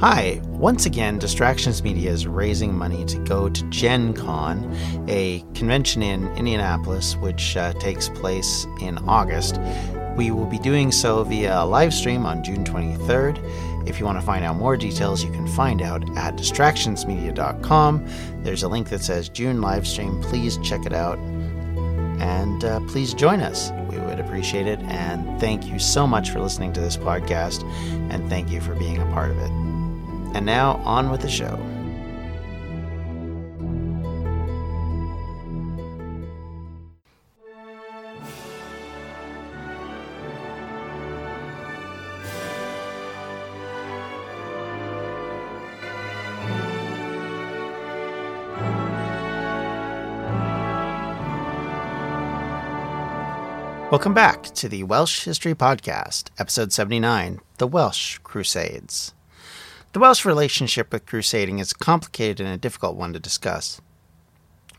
Hi, once again, Distractions Media is raising money to go to Gen Con, a convention in Indianapolis which uh, takes place in August. We will be doing so via a live stream on June 23rd. If you want to find out more details, you can find out at distractionsmedia.com. There's a link that says June live stream. Please check it out and uh, please join us. We would appreciate it. And thank you so much for listening to this podcast, and thank you for being a part of it. And now, on with the show. Welcome back to the Welsh History Podcast, episode 79 The Welsh Crusades. The Welsh relationship with crusading is complicated and a difficult one to discuss.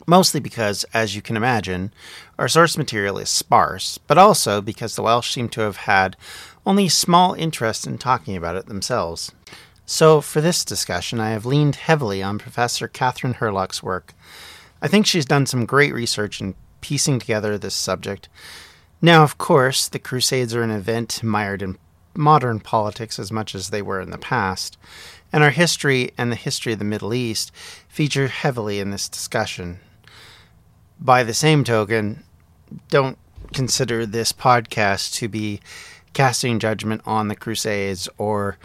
Mostly because, as you can imagine, our source material is sparse, but also because the Welsh seem to have had only small interest in talking about it themselves. So, for this discussion, I have leaned heavily on Professor Kathryn Hurlock's work. I think she's done some great research in piecing together this subject. Now, of course, the Crusades are an event mired in modern politics as much as they were in the past, and our history and the history of the Middle East feature heavily in this discussion. By the same token, don't consider this podcast to be casting judgment on the Crusades or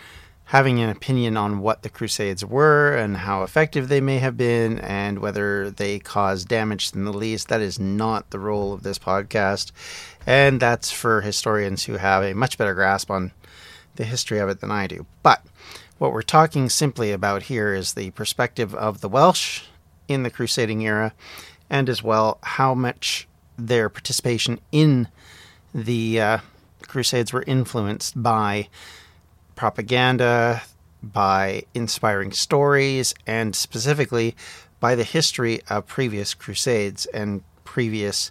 having an opinion on what the Crusades were and how effective they may have been and whether they caused damage to the Middle East. That is not the role of this podcast. And that's for historians who have a much better grasp on the history of it than I do. But what we're talking simply about here is the perspective of the Welsh in the crusading era and as well how much their participation in the uh, Crusades were influenced by propaganda, by inspiring stories, and specifically by the history of previous Crusades and previous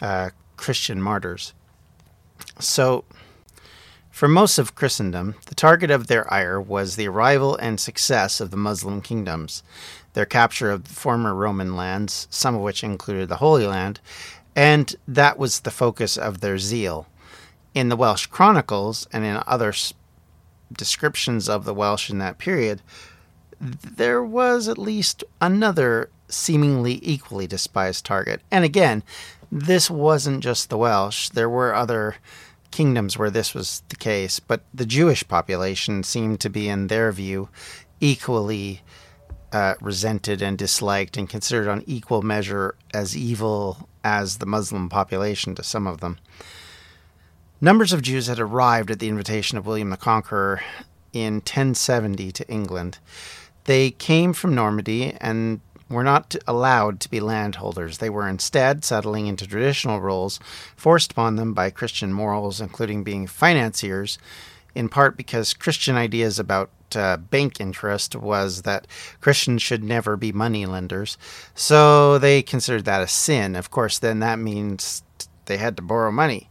uh, Christian martyrs. So, for most of Christendom, the target of their ire was the arrival and success of the Muslim kingdoms, their capture of former Roman lands, some of which included the Holy Land, and that was the focus of their zeal. In the Welsh Chronicles and in other descriptions of the Welsh in that period, there was at least another seemingly equally despised target. And again, this wasn't just the Welsh, there were other kingdoms where this was the case, but the Jewish population seemed to be, in their view, equally uh, resented and disliked and considered on equal measure as evil as the Muslim population to some of them. Numbers of Jews had arrived at the invitation of William the Conqueror in 1070 to England. They came from Normandy and were not allowed to be landholders. They were instead settling into traditional roles forced upon them by Christian morals, including being financiers, in part because Christian ideas about uh, bank interest was that Christians should never be money lenders. So they considered that a sin. Of course, then that means they had to borrow money.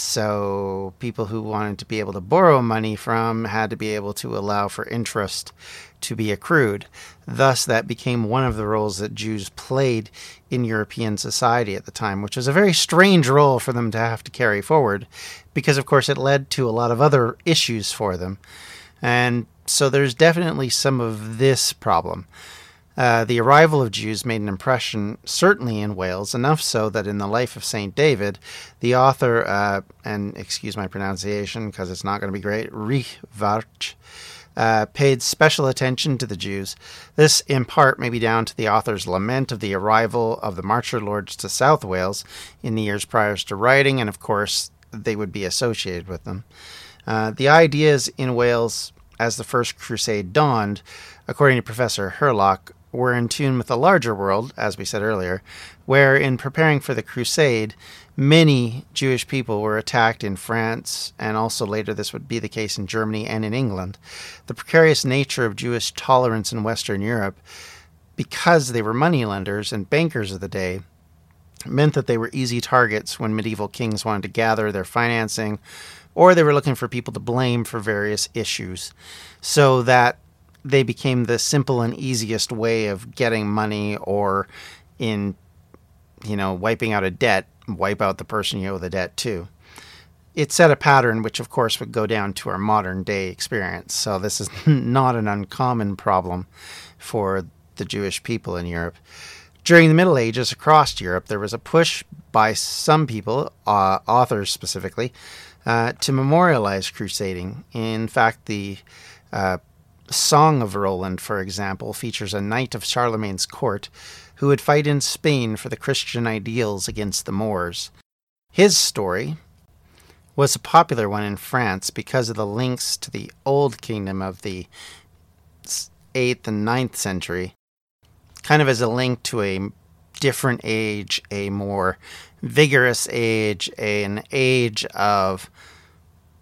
So people who wanted to be able to borrow money from had to be able to allow for interest to be accrued. Thus, that became one of the roles that Jews played in European society at the time, which was a very strange role for them to have to carry forward because, of course, it led to a lot of other issues for them. And so there's definitely some of this problem. Uh, the arrival of Jews made an impression, certainly in Wales, enough so that in the life of St. David, the author, uh, and excuse my pronunciation because it's not going to be great, Rhys uh, paid special attention to the Jews. This, in part, may be down to the author's lament of the arrival of the Marcher Lords to South Wales in the years prior to writing, and of course, they would be associated with them. Uh, the ideas in Wales as the First Crusade dawned, according to Professor Hurlock, were in tune with the larger world, as we said earlier, where in preparing for the Crusade, many Jewish people were attacked in France, and also later this would be the case in Germany and in England. The precarious nature of Jewish tolerance in Western Europe, because they were moneylenders and bankers of the day, meant that they were easy targets when medieval kings wanted to gather their financing or they were looking for people to blame for various issues. So that they became the simple and easiest way of getting money or in you know wiping out a debt wipe out the person you owe the debt to. It set a pattern which of course would go down to our modern day experience. So this is not an uncommon problem for the jewish people in europe. During the middle ages across europe there was a push by some people uh, authors specifically uh, to memorialize crusading. In fact the uh, Song of Roland, for example, features a knight of Charlemagne's court who would fight in Spain for the Christian ideals against the Moors. His story was a popular one in France because of the links to the Old Kingdom of the 8th and 9th century, kind of as a link to a different age, a more vigorous age, an age of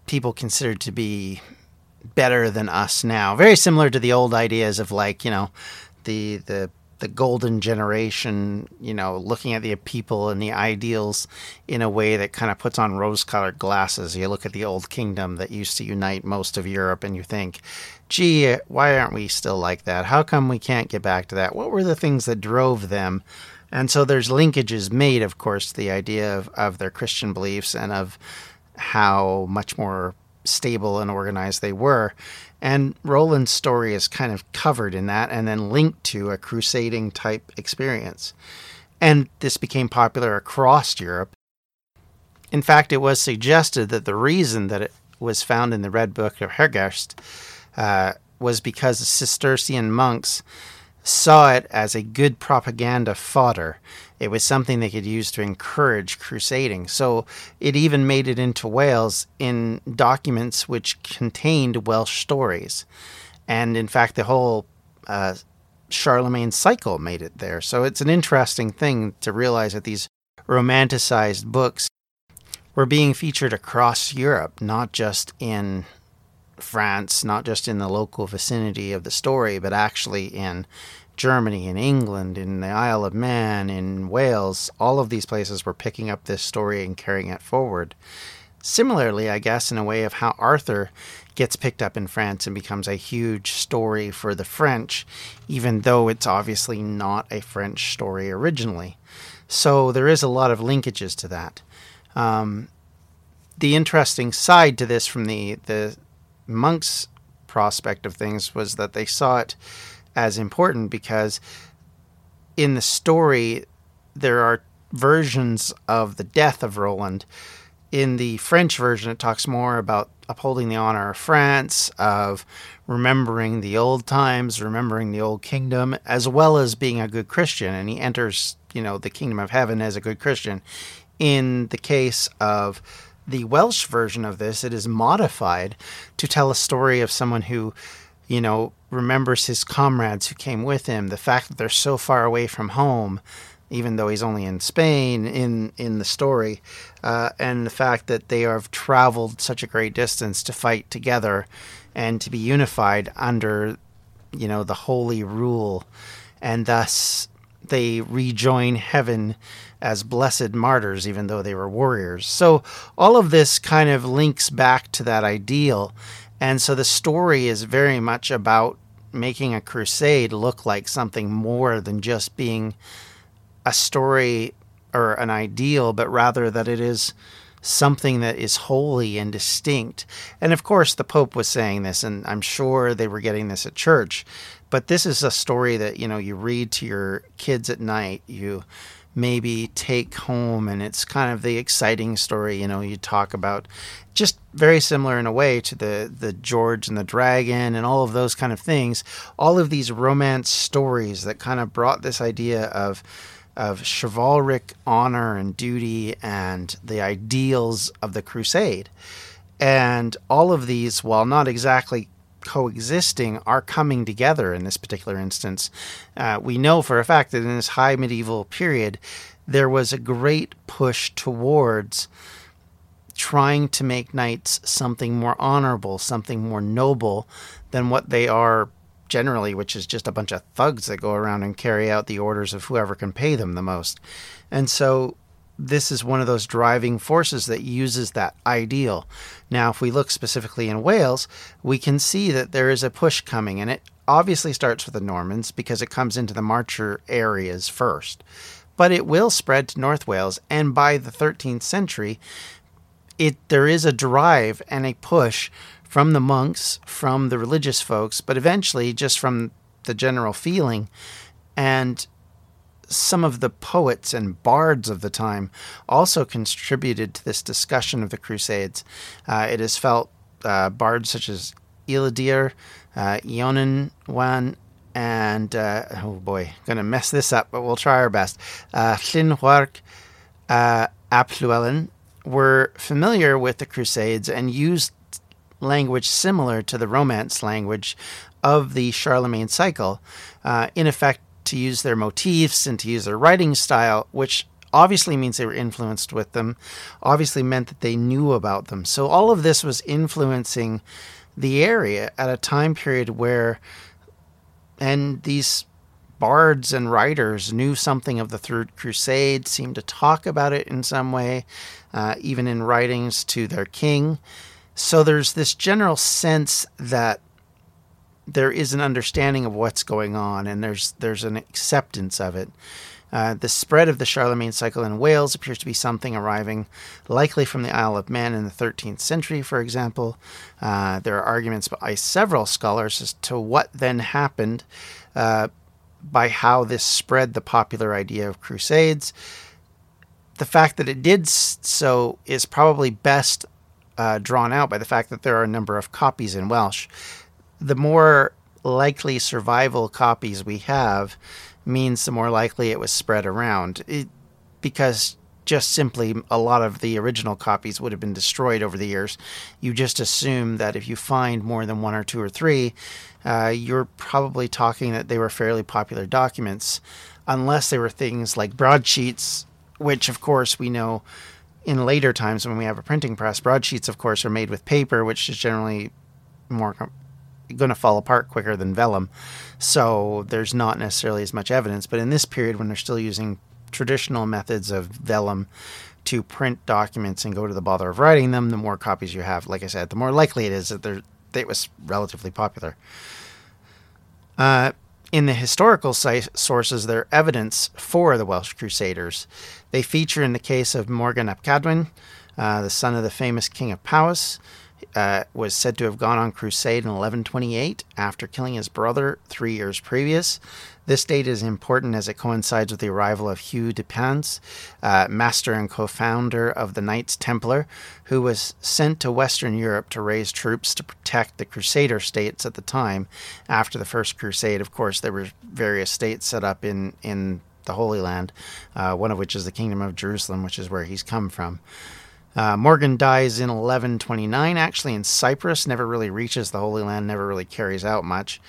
people considered to be better than us now. Very similar to the old ideas of like, you know, the the the golden generation, you know, looking at the people and the ideals in a way that kind of puts on rose colored glasses. You look at the old kingdom that used to unite most of Europe and you think, gee, why aren't we still like that? How come we can't get back to that? What were the things that drove them? And so there's linkages made, of course, to the idea of, of their Christian beliefs and of how much more stable and organized they were. And Roland's story is kind of covered in that and then linked to a crusading type experience. And this became popular across Europe. In fact, it was suggested that the reason that it was found in the Red Book of Hergest uh, was because the Cistercian monks saw it as a good propaganda fodder it was something they could use to encourage crusading. So it even made it into Wales in documents which contained Welsh stories. And in fact, the whole uh, Charlemagne cycle made it there. So it's an interesting thing to realize that these romanticized books were being featured across Europe, not just in France, not just in the local vicinity of the story, but actually in Germany, in England, in the Isle of Man, in Wales, all of these places were picking up this story and carrying it forward. Similarly, I guess, in a way of how Arthur gets picked up in France and becomes a huge story for the French, even though it's obviously not a French story originally. So there is a lot of linkages to that. Um, the interesting side to this from the, the monks' prospect of things was that they saw it as important because in the story there are versions of the death of Roland. In the French version, it talks more about upholding the honor of France, of remembering the old times, remembering the old kingdom, as well as being a good Christian. And he enters, you know, the kingdom of heaven as a good Christian. In the case of the Welsh version of this, it is modified to tell a story of someone who you know, remembers his comrades who came with him, the fact that they're so far away from home, even though he's only in Spain in in the story, uh, and the fact that they have traveled such a great distance to fight together and to be unified under, you know, the holy rule, and thus they rejoin heaven as blessed martyrs, even though they were warriors. So all of this kind of links back to that ideal and so the story is very much about making a crusade look like something more than just being a story or an ideal, but rather that it is something that is holy and distinct. And of course, the Pope was saying this, and I'm sure they were getting this at church. But this is a story that you know you read to your kids at night. You maybe take home and it's kind of the exciting story you know you talk about just very similar in a way to the the George and the Dragon and all of those kind of things. All of these romance stories that kind of brought this idea of of chivalric honor and duty and the ideals of the crusade. And all of these while not exactly coexisting are coming together in this particular instance. Uh, we know for a fact that in this high medieval period, there was a great push towards trying to make knights something more honorable, something more noble than what they are generally, which is just a bunch of thugs that go around and carry out the orders of whoever can pay them the most. And so this is one of those driving forces that uses that ideal. Now, if we look specifically in Wales, we can see that there is a push coming, and it obviously starts with the Normans because it comes into the Marcher areas first. But it will spread to North Wales, and by the 13th century, it there is a drive and a push from the monks, from the religious folks, but eventually just from the general feeling and some of the poets and bards of the time also contributed to this discussion of the Crusades. Uh, it is felt uh, bards such as Iladir, uh, Ionan Wan, and uh, oh boy, gonna mess this up, but we'll try our best. Uh, Llynwarch uh, were familiar with the Crusades and used language similar to the Romance language of the Charlemagne cycle, uh, in effect to use their motifs and to use their writing style, which obviously means they were influenced with them, obviously meant that they knew about them. So all of this was influencing the area at a time period where, and these bards and writers knew something of the Third Crusade, seemed to talk about it in some way, uh, even in writings to their king. So there's this general sense that there is an understanding of what's going on, and there's there's an acceptance of it. Uh, the spread of the Charlemagne cycle in Wales appears to be something arriving likely from the Isle of Man in the 13th century, for example. Uh, there are arguments by several scholars as to what then happened uh, by how this spread the popular idea of crusades. The fact that it did so is probably best uh, drawn out by the fact that there are a number of copies in Welsh the more likely survival copies we have means the more likely it was spread around. It, because just simply a lot of the original copies would have been destroyed over the years. You just assume that if you find more than one or two or three, uh, you're probably talking that they were fairly popular documents, unless they were things like broadsheets, which of course we know in later times when we have a printing press, broadsheets of course are made with paper, which is generally more going to fall apart quicker than vellum. So there's not necessarily as much evidence. But in this period, when they're still using traditional methods of vellum to print documents and go to the bother of writing them, the more copies you have, like I said, the more likely it is that they it was relatively popular. Uh, in the historical sources, there are evidence for the Welsh Crusaders. They feature in the case of Morgan ap Cadwgan, uh, the son of the famous King of Powys, uh, was said to have gone on crusade in 1128 after killing his brother three years previous. This date is important as it coincides with the arrival of Hugh de Payns, uh, master and co founder of the Knights Templar, who was sent to Western Europe to raise troops to protect the Crusader states at the time. After the First Crusade, of course, there were various states set up in, in the Holy Land, uh, one of which is the Kingdom of Jerusalem, which is where he's come from. Uh, Morgan dies in 1129, actually in Cyprus, never really reaches the Holy Land, never really carries out much.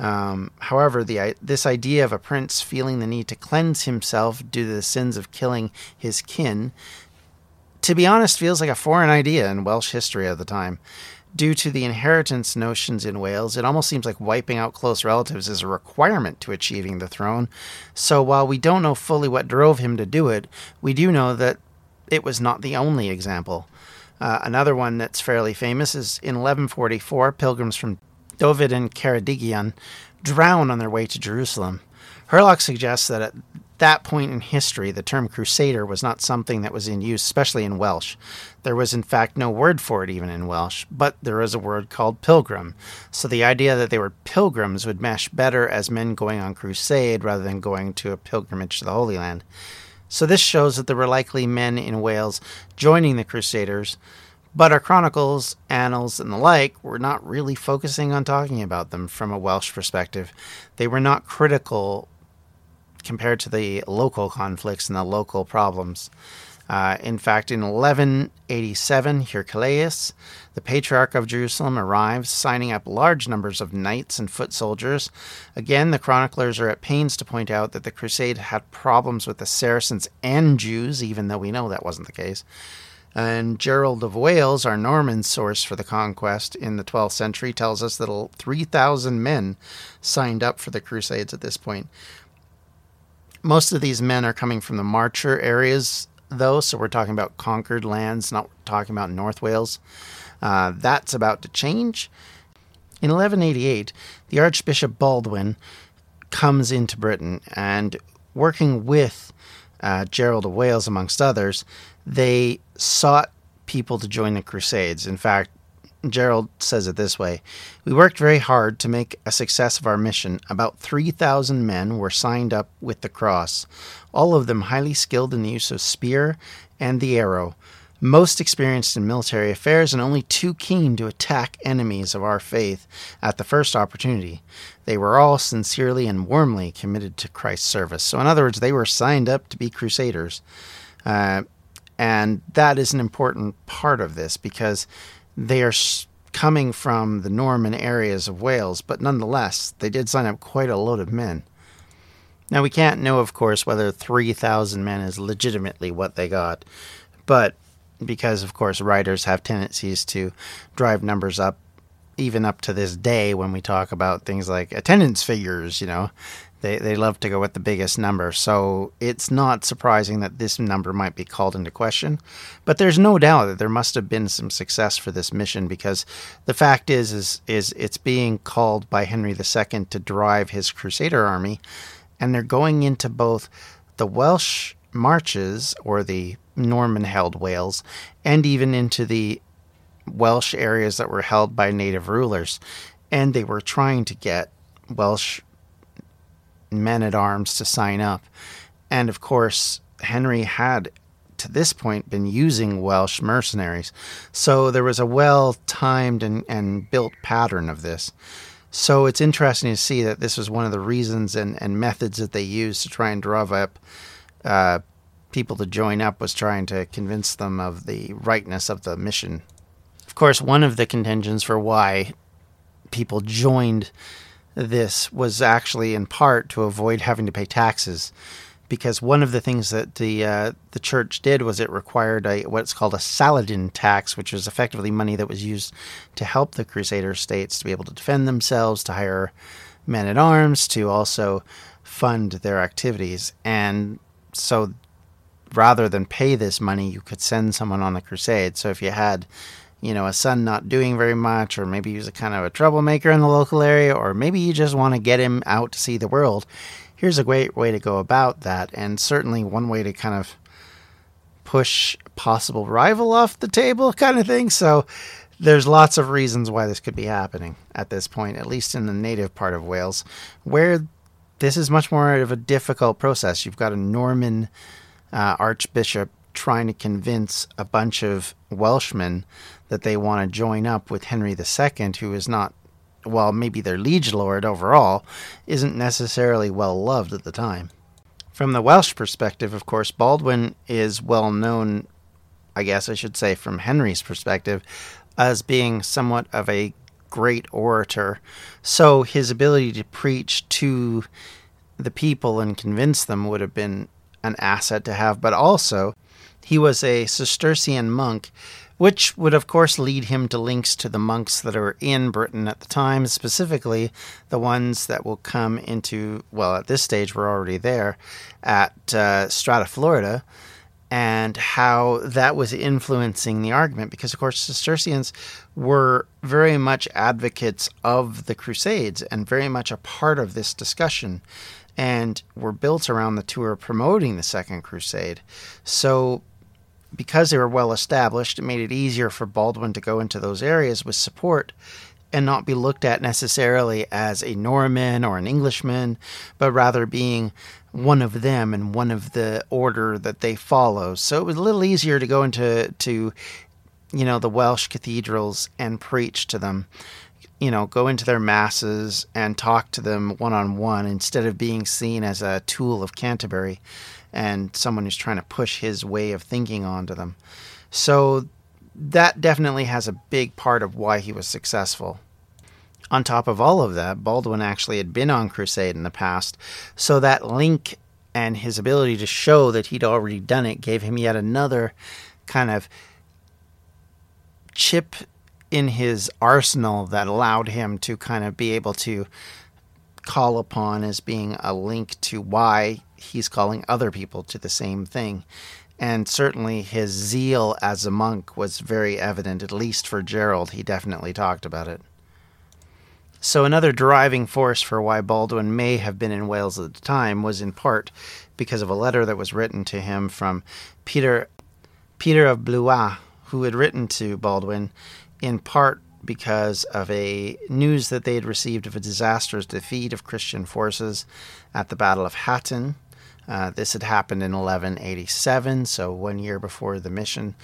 Um, however, the, this idea of a prince feeling the need to cleanse himself due to the sins of killing his kin, to be honest, feels like a foreign idea in Welsh history at the time. Due to the inheritance notions in Wales, it almost seems like wiping out close relatives is a requirement to achieving the throne. So while we don't know fully what drove him to do it, we do know that it was not the only example. Uh, another one that's fairly famous is in 1144, pilgrims from Dyfed and Ceredigion drown on their way to Jerusalem. Hurlock suggests that at that point in history, the term crusader was not something that was in use, especially in Welsh. There was, in fact, no word for it even in Welsh, but there is a word called pilgrim. So the idea that they were pilgrims would mesh better as men going on crusade rather than going to a pilgrimage to the Holy Land. So this shows that there were likely men in Wales joining the Crusaders, but our chronicles, annals, and the like were not really focusing on talking about them from a Welsh perspective. They were not critical compared to the local conflicts and the local problems. Uh, in fact, in 1187, Heraclius, the Patriarch of Jerusalem, arrives, signing up large numbers of knights and foot soldiers. Again, the chroniclers are at pains to point out that the crusade had problems with the Saracens and Jews, even though we know that wasn't the case. And Gerald of Wales, our Norman source for the conquest in the 12th century, tells us that 3,000 men signed up for the Crusades at this point. Most of these men are coming from the Marcher areas, though, so we're talking about conquered lands, not talking about North Wales. Uh, that's about to change. In 1188, the Archbishop Baldwin comes into Britain and, working with uh, Gerald of Wales, amongst others, they sought people to join the Crusades. In fact, Gerald says it this way We worked very hard to make a success of our mission. About 3,000 men were signed up with the cross, all of them highly skilled in the use of spear and the arrow, most experienced in military affairs, and only too keen to attack enemies of our faith at the first opportunity. They were all sincerely and warmly committed to Christ's service. So, in other words, they were signed up to be crusaders. Uh, and that is an important part of this because they are coming from the Norman areas of Wales, but nonetheless, they did sign up quite a load of men. Now, we can't know, of course, whether 3,000 men is legitimately what they got, but because, of course, writers have tendencies to drive numbers up, even up to this day when we talk about things like attendance figures, you know, they, they love to go with the biggest number, so it's not surprising that this number might be called into question. But there's no doubt that there must have been some success for this mission because the fact is is is it's being called by Henry II to drive his Crusader army, and they're going into both the Welsh marches or the Norman held Wales, and even into the Welsh areas that were held by native rulers. And they were trying to get Welsh men at arms to sign up. And of course, Henry had to this point been using Welsh mercenaries. So there was a well timed and, and built pattern of this. So it's interesting to see that this was one of the reasons and, and methods that they used to try and drive up uh, people to join up was trying to convince them of the rightness of the mission. Of course, one of the contentions for why people joined this was actually in part to avoid having to pay taxes, because one of the things that the uh, the church did was it required a what's called a Saladin tax, which was effectively money that was used to help the Crusader states to be able to defend themselves, to hire men at arms, to also fund their activities, and so rather than pay this money, you could send someone on the crusade. So if you had you know, a son not doing very much, or maybe he's a kind of a troublemaker in the local area, or maybe you just want to get him out to see the world. Here's a great way to go about that, and certainly one way to kind of push possible rival off the table, kind of thing. So there's lots of reasons why this could be happening at this point, at least in the native part of Wales, where this is much more of a difficult process. You've got a Norman uh, archbishop trying to convince a bunch of Welshmen that they want to join up with Henry II, who is not, well, maybe their liege lord overall, isn't necessarily well loved at the time. From the Welsh perspective, of course, Baldwin is well known, I guess I should say, from Henry's perspective, as being somewhat of a great orator. So his ability to preach to the people and convince them would have been an asset to have, but also he was a Cistercian monk which would, of course, lead him to links to the monks that are in Britain at the time, specifically the ones that will come into, well, at this stage, we're already there, at uh, Strata Florida, and how that was influencing the argument. Because, of course, Cistercians were very much advocates of the Crusades and very much a part of this discussion and were built around the tour promoting the Second Crusade. So because they were well established, it made it easier for Baldwin to go into those areas with support and not be looked at necessarily as a Norman or an Englishman, but rather being one of them and one of the order that they follow. So it was a little easier to go into to you know the Welsh cathedrals and preach to them. You know, go into their masses and talk to them one on one instead of being seen as a tool of Canterbury and someone who's trying to push his way of thinking onto them. So that definitely has a big part of why he was successful. On top of all of that, Baldwin actually had been on crusade in the past, so that link and his ability to show that he'd already done it gave him yet another kind of chip in his arsenal that allowed him to kind of be able to call upon as being a link to why he's calling other people to the same thing. And certainly his zeal as a monk was very evident, at least for Gerald. He definitely talked about it. So, another driving force for why Baldwin may have been in Wales at the time was in part because of a letter that was written to him from Peter, Peter of Blois, who had written to Baldwin in part because of a news that they had received of a disastrous defeat of Christian forces at the Battle of Hattin. Uh, this had happened in 1187, so one year before the mission.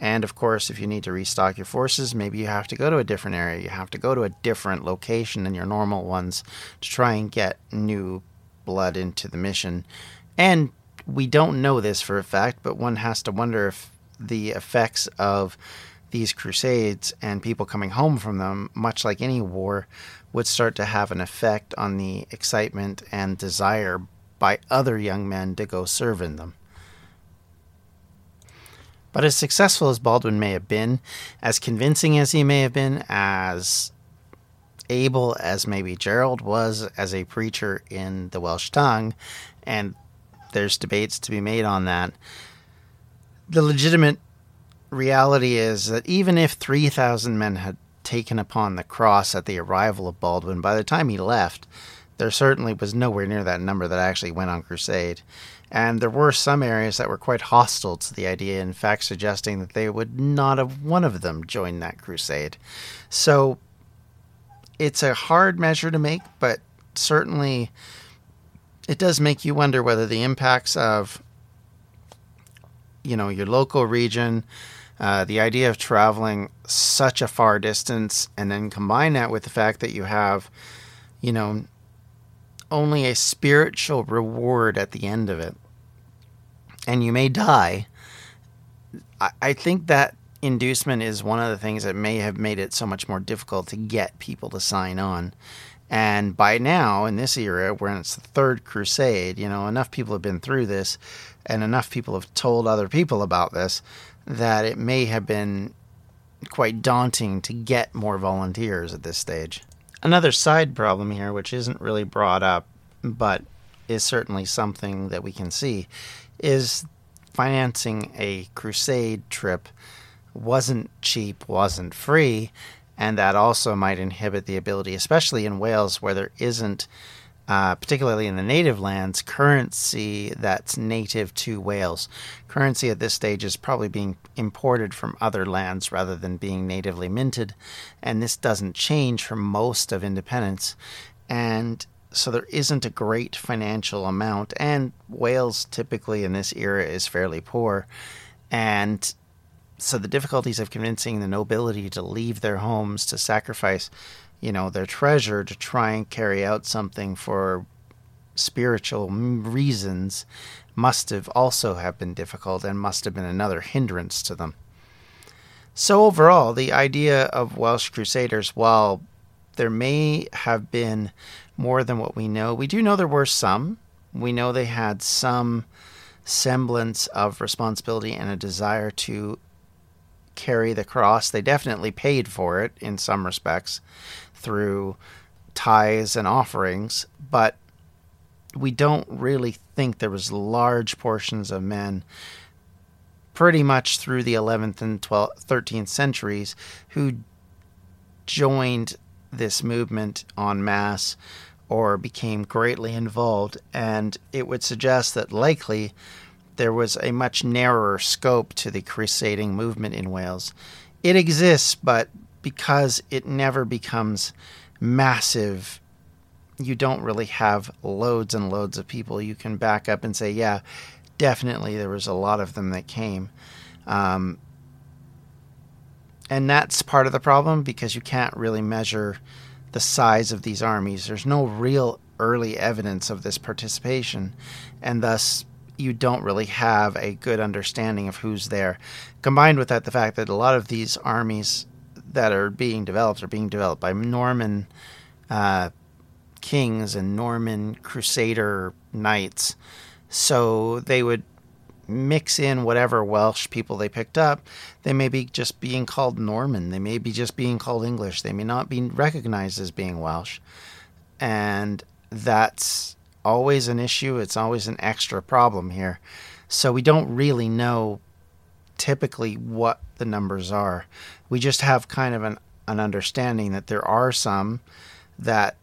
And of course, if you need to restock your forces, maybe you have to go to a different area. You have to go to a different location than your normal ones to try and get new blood into the mission. And we don't know this for a fact, but one has to wonder if the effects of these crusades and people coming home from them, much like any war, would start to have an effect on the excitement and desire by other young men to go serve in them. But as successful as Baldwin may have been, as convincing as he may have been, as able as maybe Gerald was as a preacher in the Welsh tongue, and there's debates to be made on that, the legitimate reality is that even if 3,000 men had taken upon the cross at the arrival of Baldwin, by the time he left, there certainly was nowhere near that number that actually went on crusade. And there were some areas that were quite hostile to the idea, in fact, suggesting that they would not have one of them joined that crusade. So it's a hard measure to make, but certainly it does make you wonder whether the impacts of you know your local region uh, the idea of traveling such a far distance and then combine that with the fact that you have, you know, only a spiritual reward at the end of it, and you may die. I, I think that inducement is one of the things that may have made it so much more difficult to get people to sign on. And by now, in this era, when it's the third crusade, you know, enough people have been through this and enough people have told other people about this that it may have been quite daunting to get more volunteers at this stage. Another side problem here, which isn't really brought up, but is certainly something that we can see, is financing a crusade trip wasn't cheap, wasn't free, and that also might inhibit the ability, especially in Wales where there isn't uh, particularly in the native lands, currency that's native to Wales. Currency at this stage is probably being imported from other lands rather than being natively minted, and this doesn't change for most of independence. And so there isn't a great financial amount, and Wales typically in this era is fairly poor. And so the difficulties of convincing the nobility to leave their homes to sacrifice you know, their treasure to try and carry out something for spiritual reasons must have also have been difficult and must have been another hindrance to them. So overall, the idea of Welsh Crusaders, while there may have been more than what we know, we do know there were some. We know they had some semblance of responsibility and a desire to carry the cross. They definitely paid for it in some respects through tithes and offerings, but we don't really think there was large portions of men pretty much through the 11th and 12th 13th centuries who joined this movement en masse or became greatly involved and it would suggest that likely there was a much narrower scope to the crusading movement in Wales. It exists, but because it never becomes massive, you don't really have loads and loads of people. You can back up and say, yeah, definitely there was a lot of them that came. Um, and that's part of the problem because you can't really measure the size of these armies. There's no real early evidence of this participation, and thus you don't really have a good understanding of who's there. Combined with that, the fact that a lot of these armies that are being developed are being developed by Norman uh, kings and Norman crusader knights. So they would mix in whatever Welsh people they picked up. They may be just being called Norman. They may be just being called English. They may not be recognized as being Welsh. And that's always an issue. It's always an extra problem here. So we don't really know typically what the numbers are. We just have kind of an, an understanding that there are some that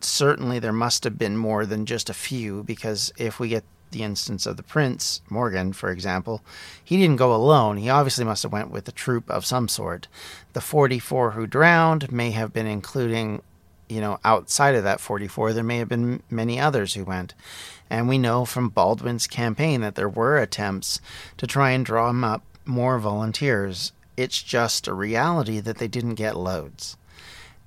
certainly there must have been more than just a few because if we get the instance of the prince morgan for example he didn't go alone he obviously must have went with a troop of some sort the 44 who drowned may have been including you know, outside of that 44, there may have been many others who went. And we know from Baldwin's campaign that there were attempts to try and draw up more volunteers. It's just a reality that they didn't get loads.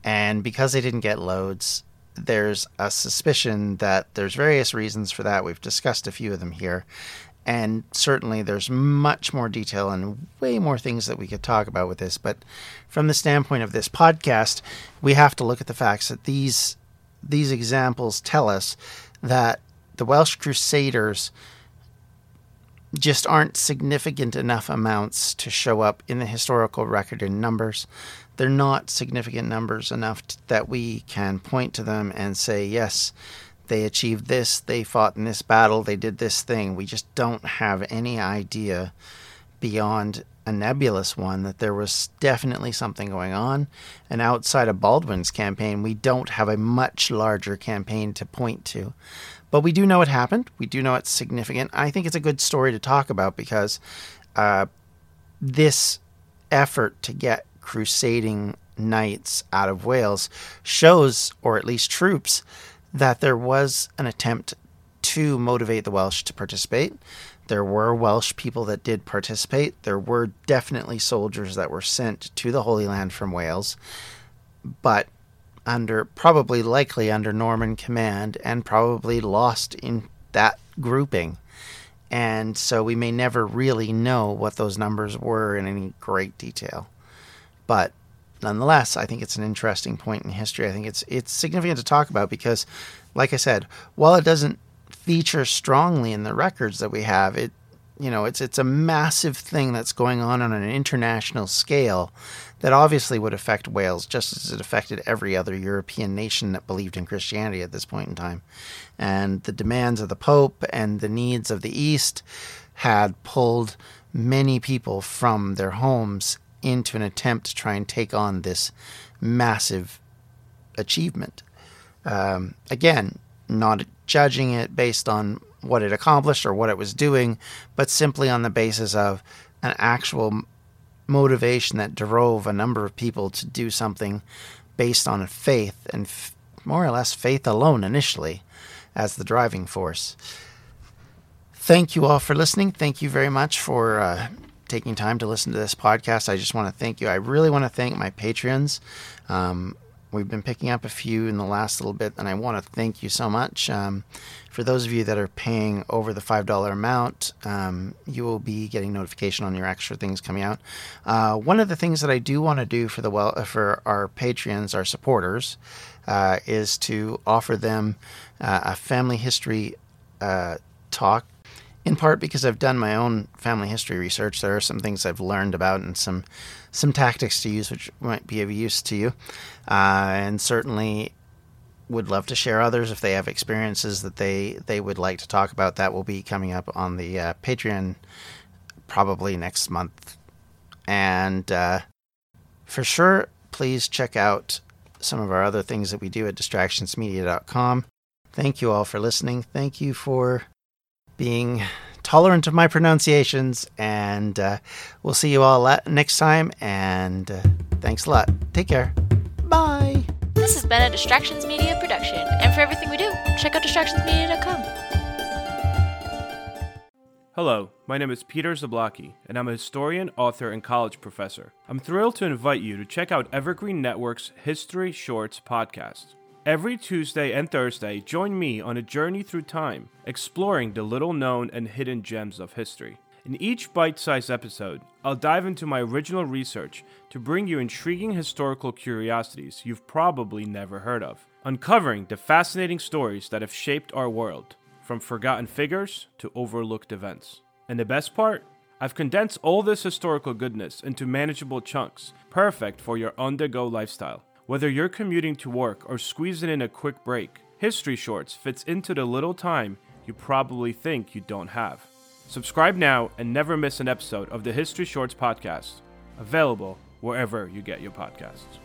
And because they didn't get loads, there's a suspicion that there's various reasons for that. We've discussed a few of them here. And certainly there's much more detail and way more things that we could talk about with this. But from the standpoint of this podcast, we have to look at the facts that these these examples tell us that the Welsh Crusaders just aren't significant enough amounts to show up in the historical record in numbers. They're not significant numbers enough that we can point to them and say, yes, they achieved this, they fought in this battle, they did this thing. We just don't have any idea beyond a nebulous one that there was definitely something going on. And outside of Baldwin's campaign, we don't have a much larger campaign to point to. But we do know it happened. We do know it's significant. I think it's a good story to talk about because uh, this effort to get crusading knights out of Wales shows, or at least troops, that there was an attempt to motivate the Welsh to participate. There were Welsh people that did participate. There were definitely soldiers that were sent to the Holy Land from Wales, but under probably likely under Norman command and probably lost in that grouping. And so we may never really know what those numbers were in any great detail. But nonetheless, I think it's an interesting point in history. I think it's it's significant to talk about because, like I said, while it doesn't feature strongly in the records that we have, it you know it's it's a massive thing that's going on on an international scale that obviously would affect Wales just as it affected every other European nation that believed in Christianity at this point in time. And the demands of the Pope and the needs of the East had pulled many people from their homes into an attempt to try and take on this massive achievement. Um, again, not judging it based on what it accomplished or what it was doing, but simply on the basis of an actual motivation that drove a number of people to do something based on faith and f- more or less faith alone initially as the driving force. Thank you all for listening. Thank you very much for uh, taking time to listen to this podcast. I just want to thank you. I really want to thank my patrons. Um, we've been picking up a few in the last little bit, and I want to thank you so much. Um, for those of you that are paying over the $5 amount, um, you will be getting notification on your extra things coming out. Uh, one of the things that I do want to do for the well for our patrons, our supporters, uh, is to offer them uh, a family history uh, talk in part because I've done my own family history research. There are some things I've learned about and some some tactics to use which might be of use to you, uh, and certainly would love to share others if they have experiences that they they would like to talk about. That will be coming up on the uh, Patreon probably next month, and uh, for sure, please check out some of our other things that we do at distractionsmedia.com. Thank you all for listening. Thank you for being tolerant of my pronunciations. And uh, we'll see you all next time. And uh, thanks a lot. Take care. Bye. This has been a Distractions Media production. And for everything we do, check out distractionsmedia.com. Hello, my name is Peter Zablocki, and I'm a historian, author, and college professor. I'm thrilled to invite you to check out Evergreen Network's History Shorts podcast. Every Tuesday and Thursday, join me on a journey through time, exploring the little known and hidden gems of history. In each bite sized episode, I'll dive into my original research to bring you intriguing historical curiosities you've probably never heard of, uncovering the fascinating stories that have shaped our world, from forgotten figures to overlooked events. And the best part? I've condensed all this historical goodness into manageable chunks, perfect for your on the go lifestyle. Whether you're commuting to work or squeezing in a quick break, History Shorts fits into the little time you probably think you don't have. Subscribe now and never miss an episode of the History Shorts podcast, available wherever you get your podcasts.